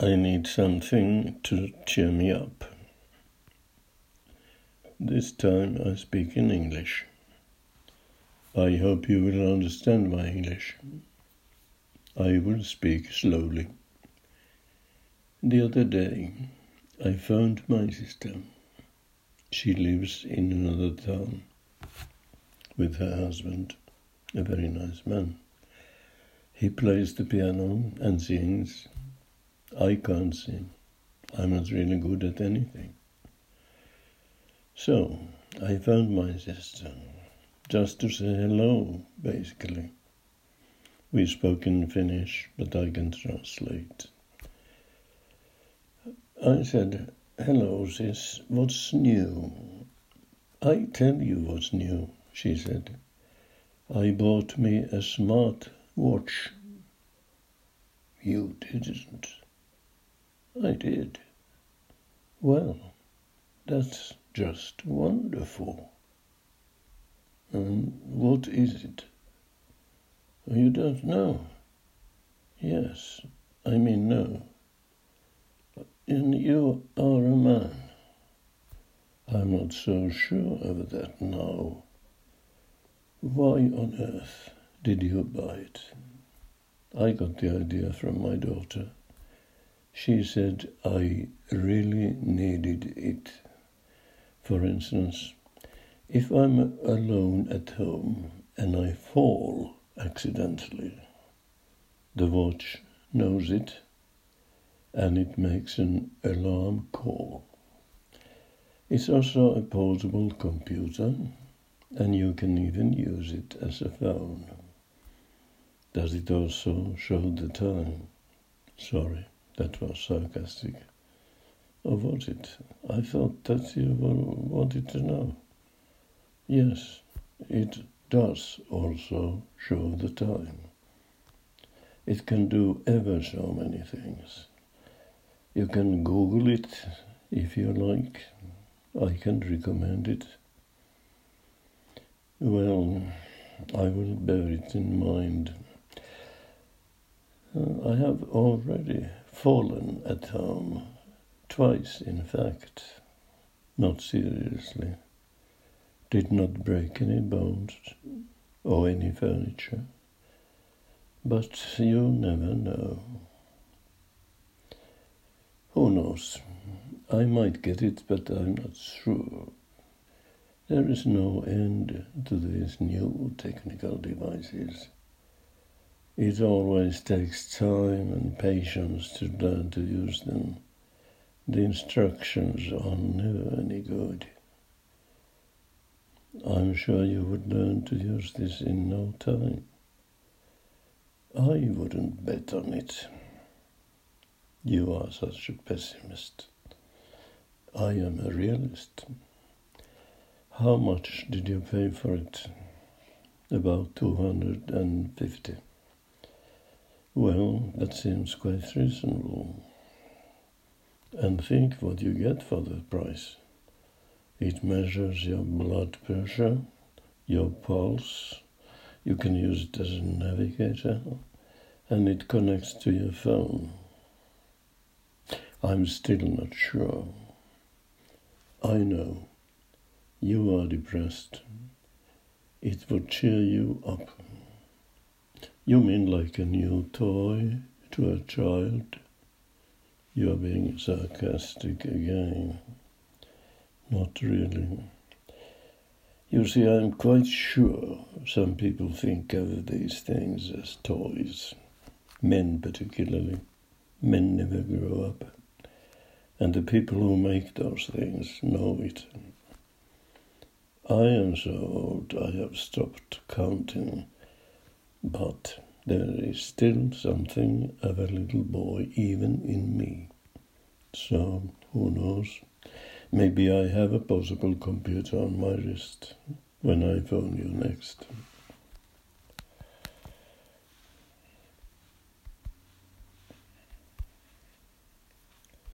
I need something to cheer me up. This time I speak in English. I hope you will understand my English. I will speak slowly. The other day I found my sister. She lives in another town with her husband, a very nice man. He plays the piano and sings. I can't sing. I'm not really good at anything. So I found my sister just to say hello, basically. We spoke in Finnish, but I can translate. I said, Hello, sis, what's new? I tell you what's new, she said. I bought me a smart watch. You didn't. I did. Well, that's just wonderful. And what is it? You don't know? Yes, I mean no. And you are a man. I'm not so sure of that now. Why on earth did you buy it? I got the idea from my daughter. She said I really needed it. For instance, if I'm alone at home and I fall accidentally, the watch knows it and it makes an alarm call. It's also a portable computer and you can even use it as a phone. Does it also show the time? Sorry, that was sarcastic. Or was it? I thought that you wanted to know. Yes, it does also show the time. It can do ever so many things. You can Google it if you like. I can recommend it. Well, I will bear it in mind. Uh, I have already fallen at home, twice in fact, not seriously. Did not break any bones or any furniture, but you never know. Who knows? I might get it, but I'm not sure. There is no end to these new technical devices. It always takes time and patience to learn to use them. The instructions are never any good. I'm sure you would learn to use this in no time. I wouldn't bet on it. You are such a pessimist. I am a realist. How much did you pay for it? About 250. Well, that seems quite reasonable. And think what you get for the price. It measures your blood pressure, your pulse. You can use it as a navigator, and it connects to your phone. I'm still not sure. I know you are depressed, it would cheer you up. You mean like a new toy to a child? You are being sarcastic again. Not really. You see, I'm quite sure some people think of these things as toys. Men, particularly. Men never grow up. And the people who make those things know it. I am so old I have stopped counting, but there is still something of a little boy even in me. So, who knows? Maybe I have a possible computer on my wrist when I phone you next.